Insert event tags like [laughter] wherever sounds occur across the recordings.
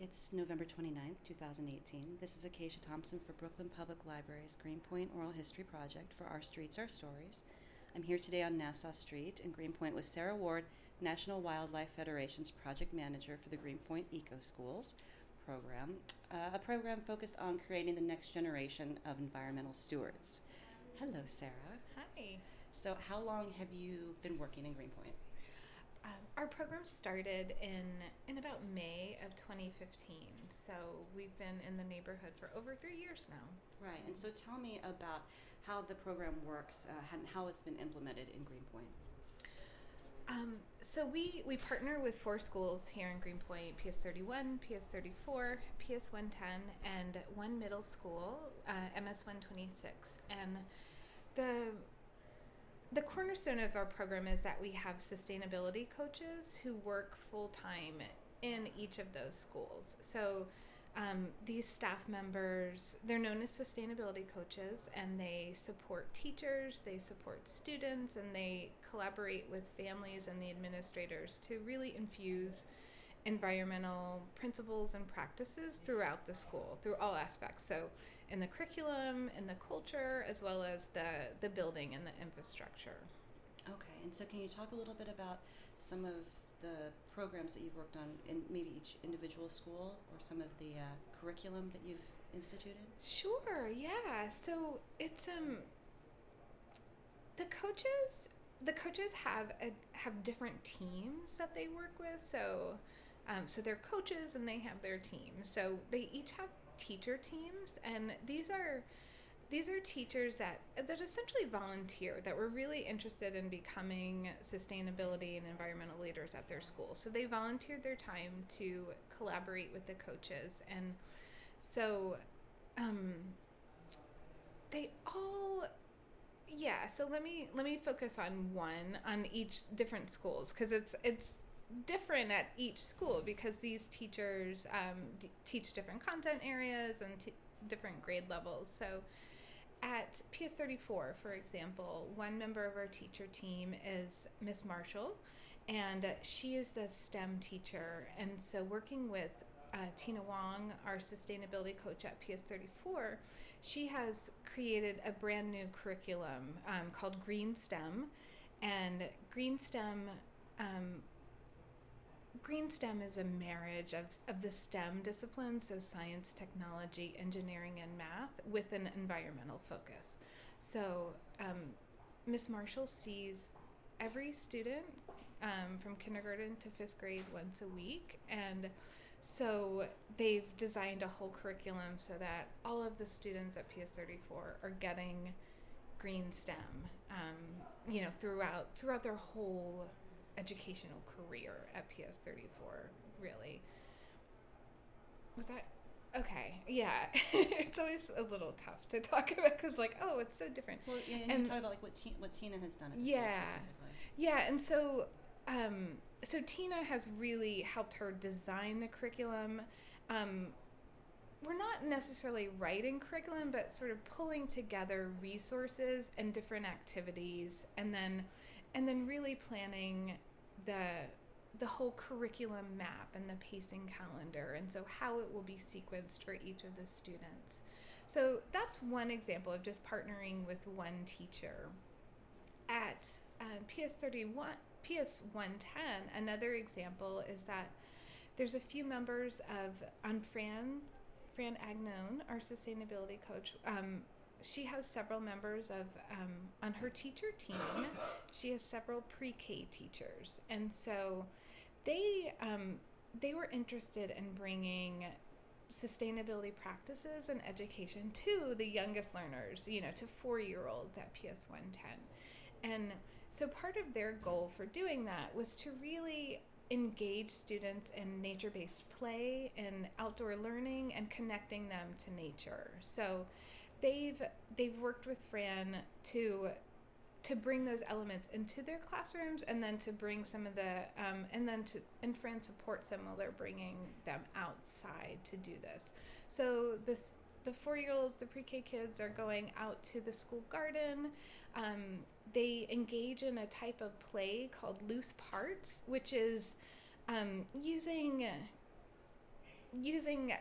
It's November 29th, 2018. This is Acacia Thompson for Brooklyn Public Library's Greenpoint Oral History Project for Our Streets, Our Stories. I'm here today on Nassau Street in Greenpoint with Sarah Ward, National Wildlife Federation's project manager for the Greenpoint Eco Schools program, uh, a program focused on creating the next generation of environmental stewards. Hello, Sarah. Hi. So, how long have you been working in Greenpoint? Our program started in in about May of 2015, so we've been in the neighborhood for over three years now. Right, and so tell me about how the program works uh, and how it's been implemented in Greenpoint. Um, so we we partner with four schools here in Greenpoint: PS 31, PS 34, PS 110, and one middle school, uh, MS 126, and the the cornerstone of our program is that we have sustainability coaches who work full time in each of those schools. So um, these staff members, they're known as sustainability coaches, and they support teachers, they support students, and they collaborate with families and the administrators to really infuse environmental principles and practices throughout the school, through all aspects. So, in the curriculum, in the culture, as well as the, the building and the infrastructure. Okay, and so can you talk a little bit about some of the programs that you've worked on in maybe each individual school or some of the uh, curriculum that you've instituted? Sure, yeah. So it's um the coaches the coaches have a, have different teams that they work with. So um, so they're coaches and they have their team. So they each have teacher teams, and these are these are teachers that that essentially volunteer that were really interested in becoming sustainability and environmental leaders at their school. So they volunteered their time to collaborate with the coaches, and so um, they all yeah so let me let me focus on one on each different schools because it's it's different at each school because these teachers um, d- teach different content areas and t- different grade levels. So at PS34, for example, one member of our teacher team is Miss Marshall, and she is the STEM teacher. And so, working with uh, Tina Wong, our sustainability coach at PS34, she has created a brand new curriculum um, called Green STEM. And Green STEM um, Green STEM is a marriage of, of the STEM disciplines, so science, technology, engineering, and math, with an environmental focus. So, um, Miss Marshall sees every student um, from kindergarten to fifth grade once a week. And so they've designed a whole curriculum so that all of the students at PS34 are getting green STEM, um, you know, throughout throughout their whole educational career at PS34, really. Was that okay? Yeah, [laughs] it's always a little tough to talk [laughs] about because, like, oh, it's so different. Well, yeah, and, and talk about like what Tina, what Tina has done at the yeah, school specifically. Yeah, and so, um, so Tina has really helped her design the curriculum. Um, we're not necessarily writing curriculum, but sort of pulling together resources and different activities, and then, and then really planning the the whole curriculum map and the pacing calendar and so how it will be sequenced for each of the students. So that's one example of just partnering with one teacher. At uh, ps31 ps110 another example is that there's a few members of on fran fran agnone our sustainability coach um, she has several members of um, on her teacher team. She has several pre-K teachers, and so they um, they were interested in bringing sustainability practices and education to the youngest learners. You know, to four-year-olds at PS one ten, and so part of their goal for doing that was to really engage students in nature based play and outdoor learning and connecting them to nature. So they've they've worked with Fran to to bring those elements into their classrooms and then to bring some of the um, and then to and Fran supports them while they're bringing them outside to do this. So this the four-year-olds, the pre-K kids, are going out to the school garden. Um, they engage in a type of play called loose parts, which is um, using using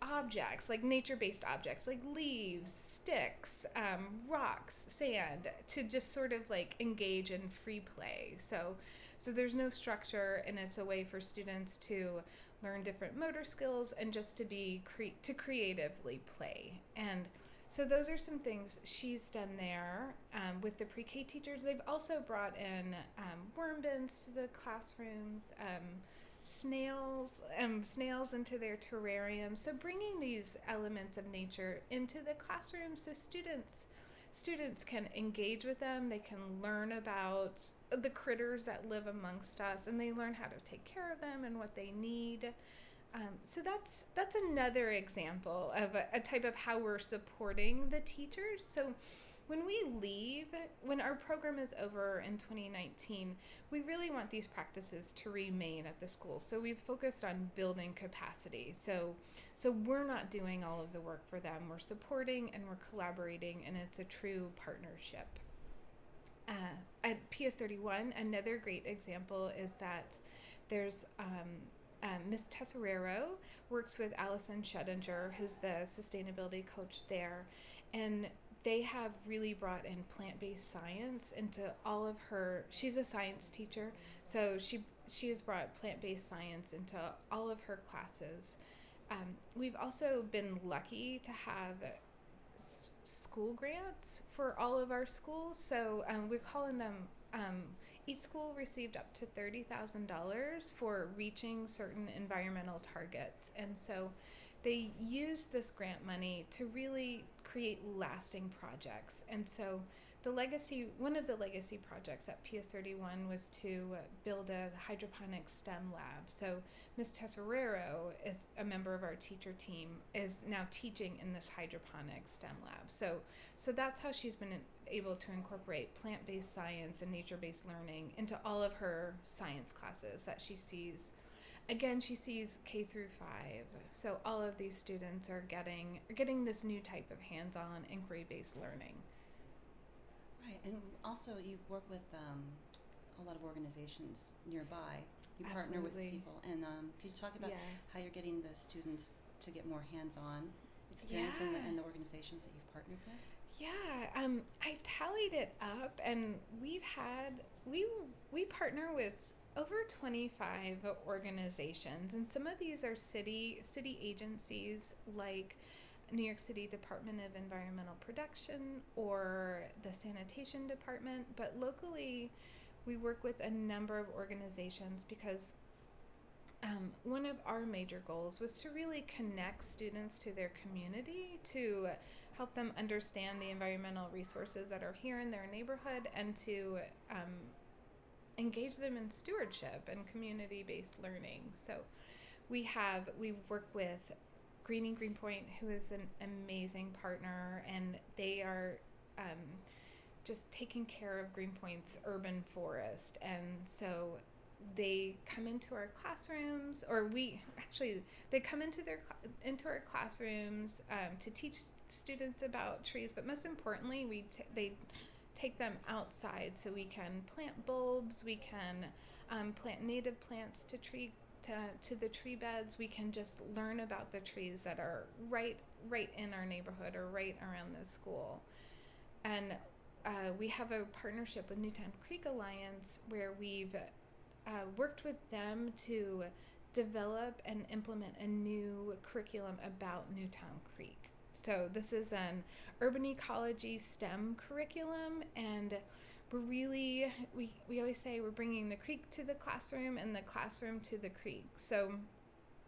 objects like nature-based objects like leaves sticks um, rocks sand to just sort of like engage in free play. So so there's no structure and it's a way for students to learn different motor skills and just to be cre- to creatively play. And so those are some things she's done there um, with the pre-k teachers. They've also brought in um, worm bins to the classrooms um, snails um, snails into their terrarium. So bringing these elements of nature into the classroom so students students can engage with them they can learn about the critters that live amongst us and they learn how to take care of them and what they need. Um, so that's that's another example of a, a type of how we're supporting the teachers. So when we leave, when our program is over in 2019, we really want these practices to remain at the school. So we've focused on building capacity. So so we're not doing all of the work for them. We're supporting and we're collaborating and it's a true partnership. Uh, at PS31, another great example is that there's um, um, Miss Tesserero works with Allison Schuttinger, who's the sustainability coach there, and they have really brought in plant-based science into all of her she's a science teacher so she she has brought plant-based science into all of her classes. Um, we've also been lucky to have s- school grants for all of our schools so um, we're calling them um, each school received up to $30000 for reaching certain environmental targets and so they used this grant money to really create lasting projects. And so the legacy, one of the legacy projects at PS31 was to build a hydroponic STEM lab. So Ms. Tesserero is a member of our teacher team, is now teaching in this hydroponic STEM lab. So, so that's how she's been able to incorporate plant-based science and nature-based learning into all of her science classes that she sees again she sees K through 5 so all of these students are getting are getting this new type of hands-on inquiry-based learning. Right and also you work with um, a lot of organizations nearby. You partner Absolutely. with people and um, could you talk about Yeah. how you're getting the students to get more hands-on experience in, the, in the organizations that you've partnered with? Yeah, um, I've tallied it up, and we've had we we partner with over twenty five organizations, and some of these are city city agencies like New York City Department of Environmental Protection or the Sanitation Department, but locally we work with a number of organizations because um, one of our major goals was to really connect students to their community to help them understand the environmental resources that are here in their neighborhood and to um, engage them in stewardship and community-based learning. So we have we work with greening greenpoint who is an amazing partner and they are um, just taking care of greenpoint's urban forest. And so they come into our classrooms or we actually they come into their into our classrooms um, to teach students about trees but most importantly we t- they take them outside so we can plant bulbs we can um, plant native plants to tree to, to the tree beds we can just learn about the trees that are right right in our neighborhood or right around the school and uh, we have a partnership with Newtown Creek Alliance where we've uh, worked with them to develop and implement a new curriculum about Newtown Creek. So this is an urban ecology STEM curriculum, and we're really we we always say we're bringing the creek to the classroom and the classroom to the creek. So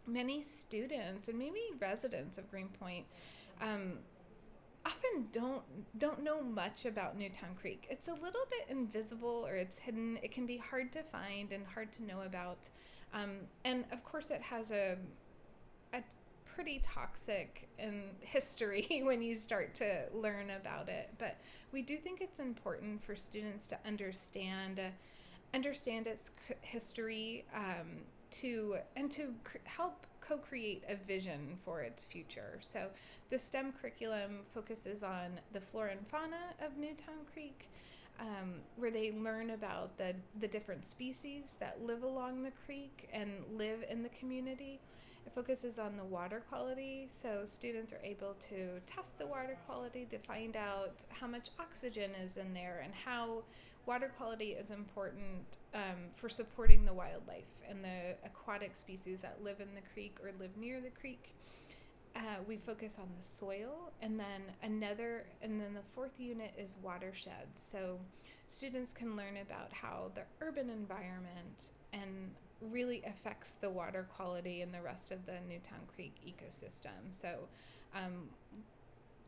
many students and maybe residents of Greenpoint. Um, often don't don't know much about Newtown Creek. It's a little bit invisible or it's hidden. It can be hard to find and hard to know about. Um, and of course, it has a a pretty toxic in history [laughs] when you start to learn about it. But we do think it's important for students to understand understand its history um, to and to cr- help co-create a vision for its future. So the STEM curriculum focuses on the flora and fauna of Newtown Creek, um, where they learn about the the different species that live along the creek and live in the community, It focuses on the water quality, so students are able to test the water quality to find out how much oxygen is in there and how water quality is important um, for supporting the wildlife and the aquatic species that live in the creek or live near the creek. Uh, we focus on the soil, and then another, and then the fourth unit is watersheds. So students can learn about how the urban environment and really affects the water quality in the rest of the Newtown Creek ecosystem. So, um,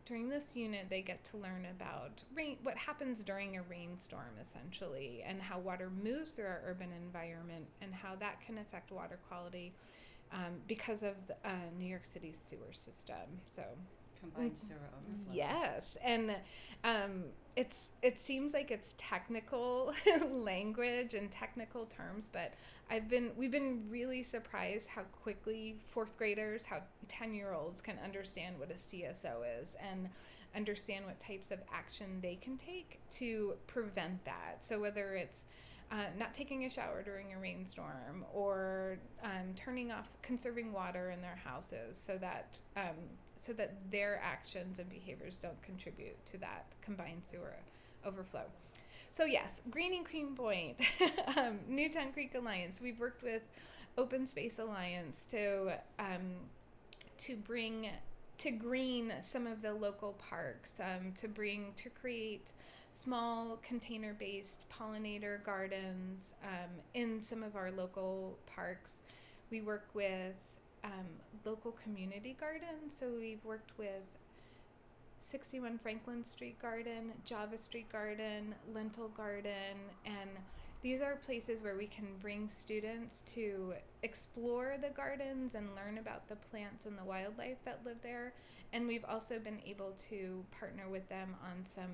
during this unit, they get to learn about rain, what happens during a rainstorm, essentially, and how water moves through our urban environment and how that can affect water quality um, because of the, uh, New York City's sewer system. So, Combined sewer overflow. Yes, and um, it's it seems like it's technical [laughs] language and technical terms, but I've been we've been really surprised how quickly fourth graders, how ten year olds can understand what a CSO is and understand what types of action they can take to prevent that. So whether it's uh, not taking a shower during a rainstorm or um, turning off conserving water in their houses so that um, so that their actions and behaviors don't contribute to that combined sewer overflow. So yes green greening greenpoint [laughs] um, newtown creek alliance. We've worked with open space alliance to um, to bring to green some of the local parks um, to bring to create small container based pollinator gardens um, in some of our local parks. We work with um, local community gardens, so we've worked with 61 Franklin Street Garden, Java Street Garden, Lentol Garden, and these are places where we can bring students to explore the gardens and learn about the plants and the wildlife that live there. And we've also been able to partner with them on some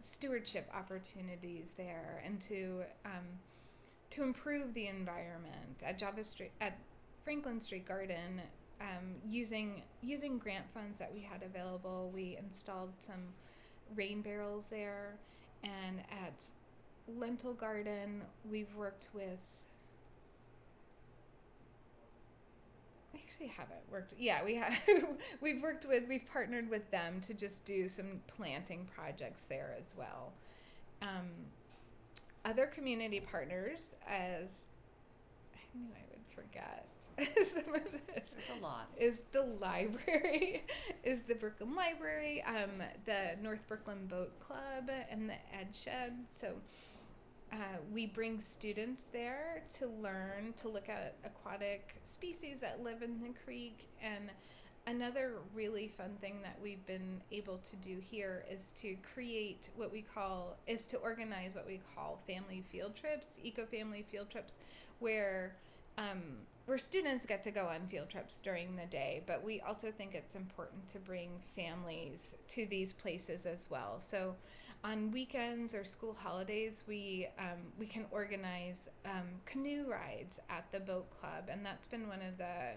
stewardship opportunities there and to um, to improve the environment at Java Street at Franklin Street Garden um, using using grant funds that we had available. We installed some rain barrels there. And at Lentol Garden we've worked with we actually haven't worked yeah we have [laughs] we've worked with we've partnered with them to just do some planting projects there as well. Um, other community partners as i knew i would forget [laughs] some of this. There's a lot. is the library [laughs] is the brooklyn library um, the north brooklyn boat club and the ed shed. So uh, we bring students there to learn to look at aquatic species that live in the creek and another really fun thing that we've been able to do here is to create what we call is to organize what we call family field trips eco family field trips where um, where students get to go on field trips during the day, but we also think it's important to bring families to these places as well. So, on weekends or school holidays, we um, we can organize um, canoe rides at the boat club, and that's been one of the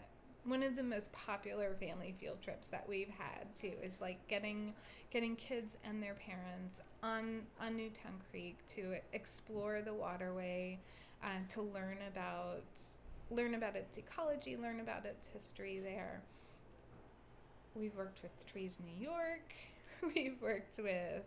one of the most popular family field trips that we've had too. Is like getting getting kids and their parents on on Newtown Creek to explore the waterway, uh, to learn about learn about its ecology, learn about its history there. We've worked with Trees New York. [laughs] We've worked with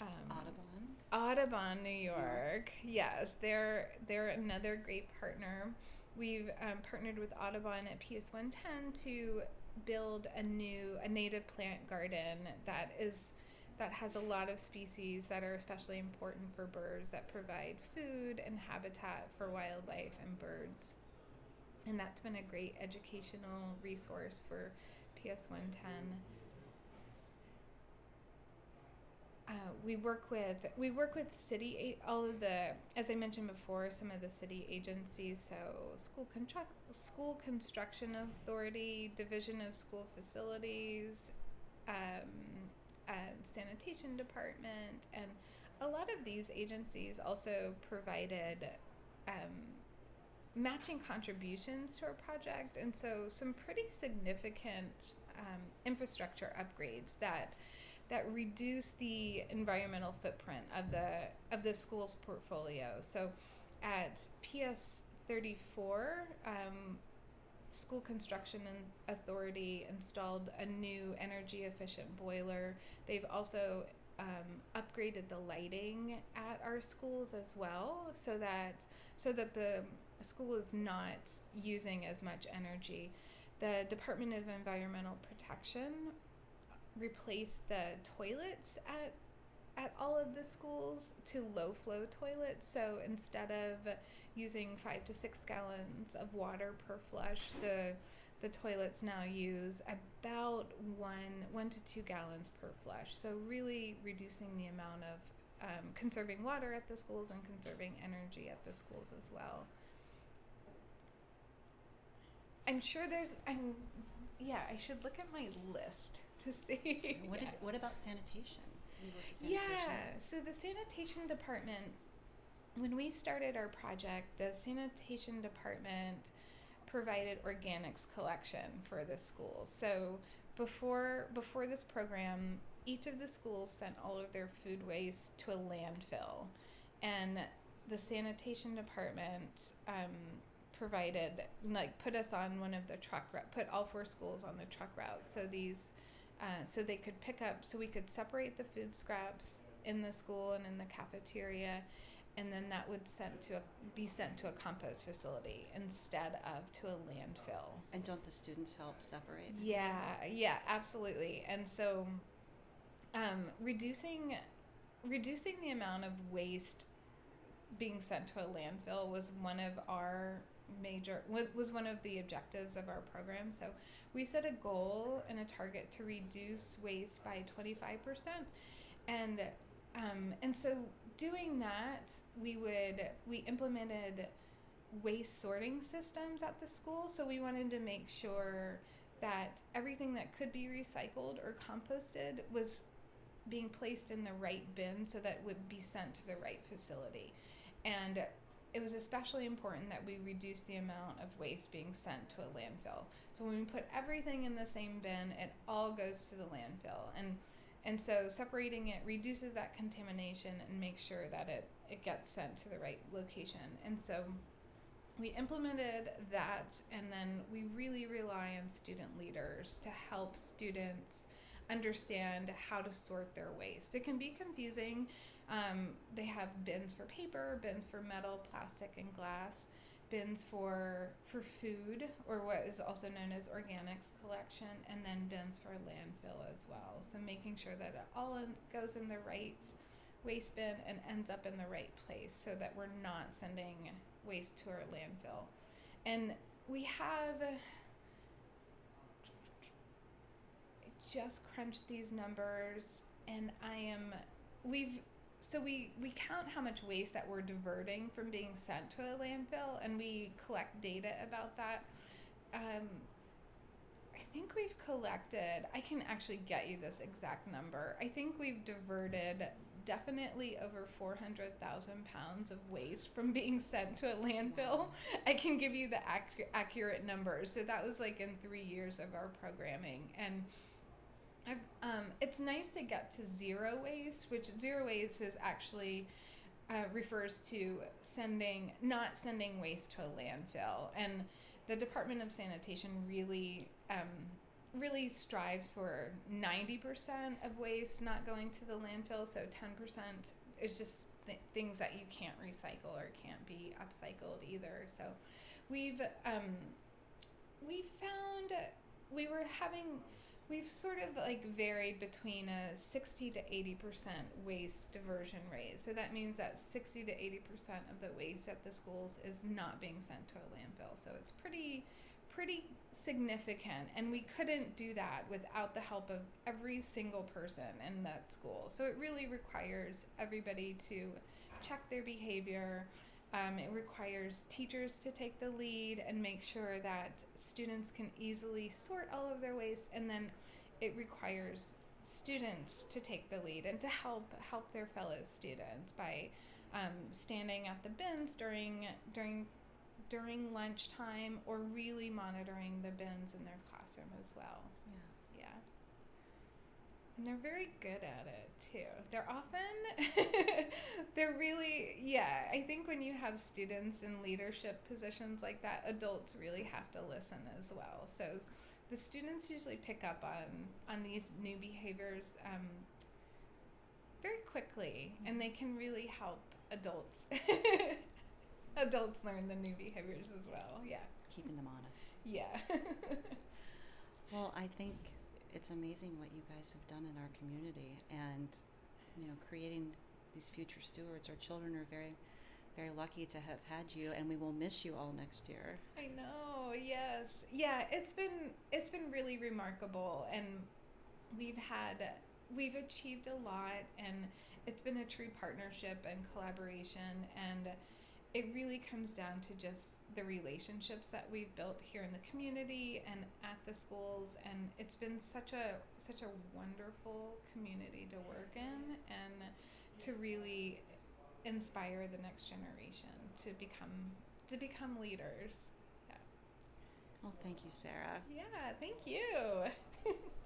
um, Audubon. Audubon, New York. Yes, they're they're another great partner. We've um, partnered with Audubon at PS 110 to build a new a native plant garden that is that has a lot of species that are especially important for birds that provide food and habitat for wildlife and birds. And that's been a great educational resource for PS 110. Uh, we work with we work with city all of the as I mentioned before some of the city agencies so school construct school construction authority division of school facilities um, sanitation department and a lot of these agencies also provided um, matching contributions to our project and so some pretty significant um, infrastructure upgrades that that reduce the environmental footprint of the of the school's portfolio. So, at PS thirty four, um, school construction and authority installed a new energy efficient boiler. They've also um, upgraded the lighting at our schools as well, so that so that the school is not using as much energy. The Department of Environmental Protection replaced the toilets at at all of the schools to low flow toilets. So instead of using five to six gallons of water per flush, the the toilets now use about one one to two gallons per flush. So really reducing the amount of um, conserving water at the schools and conserving energy at the schools as well. I'm sure there's I'm yeah, I should look at my list to [laughs] see. What yeah. is, what about sanitation? Yeah, so the sanitation department when we started our project, the sanitation department provided organics collection for the schools. So before before this program, each of the schools sent all of their food waste to a landfill, and the sanitation department um, provided like put us on one of the truck route, put all four schools on the truck routes. So these, uh, so they could pick up, so we could separate the food scraps in the school and in the cafeteria, and then that would sent to a, be sent to a compost facility instead of to a landfill. And don't the students help separate? Yeah, yeah, absolutely. And so, um, reducing reducing the amount of waste being sent to a landfill was one of our major was one of the objectives of our program. So we set a goal and a target to reduce waste by 25%. And um, and so doing that, we would we implemented waste sorting systems at the school. So we wanted to make sure that everything that could be recycled or composted was being placed in the right bin so that would be sent to the right facility. And it was especially important that we reduce the amount of waste being sent to a landfill. So when we put everything in the same bin, it all goes to the landfill. And and so separating it reduces that contamination and makes sure that it, it gets sent to the right location. And so we implemented that and then we really rely on student leaders to help students understand how to sort their waste. It can be confusing um, they have bins for paper, bins for metal, plastic, and glass, bins for for food, or what is also known as organics collection, and then bins for landfill as well. So making sure that it all in, goes in the right waste bin and ends up in the right place, so that we're not sending waste to our landfill. And we have just crunched these numbers, and I am we've so we we count how much waste that we're diverting from being sent to a landfill and we collect data about that um, i think we've collected i can actually get you this exact number i think we've diverted definitely over 400,000 pounds of waste from being sent to a landfill. I can give you the ac- accurate numbers. So that was like in three years of our programming. And um, it's nice to get to zero waste, which zero waste is actually uh, refers to sending not sending waste to a landfill, and the Department of Sanitation really um, really strives for ninety percent of waste not going to the landfill. So ten percent is just th- things that you can't recycle or can't be upcycled either. So we've um, we found we were having we've sort of like varied between a 60 to 80% waste diversion rate. So that means that 60 to 80% of the waste at the schools is not being sent to a landfill. So it's pretty pretty significant and we couldn't do that without the help of every single person in that school. So it really requires everybody to check their behavior um, it requires teachers to take the lead and make sure that students can easily sort all of their waste, and then it requires students to take the lead and to help help their fellow students by um, standing at the bins during during during lunchtime or really monitoring the bins in their classroom as well. Yeah. Yeah. And they're very good at it too. They're often, [laughs] they're really, yeah. I think when you have students in leadership positions like that, adults really have to listen as well. So the students usually pick up on on these new behaviors um, very quickly, and they can really help adults. [laughs] adults learn the new behaviors as well. Yeah. Keeping them honest. Yeah. [laughs] well, I think it's amazing what you guys have done in our community and you know creating these future stewards. Our children are very very lucky to have had you and we will miss you all next year. I know yes. Yeah it's been it's been really remarkable and we've had we've achieved a lot and it's been a true partnership and collaboration and it really comes down to just the relationships that we've built here in the community and at the schools and it's been such a such a wonderful community to work in and to really inspire the next generation to become to become leaders. Well thank you sarah. Yeah thank you [laughs]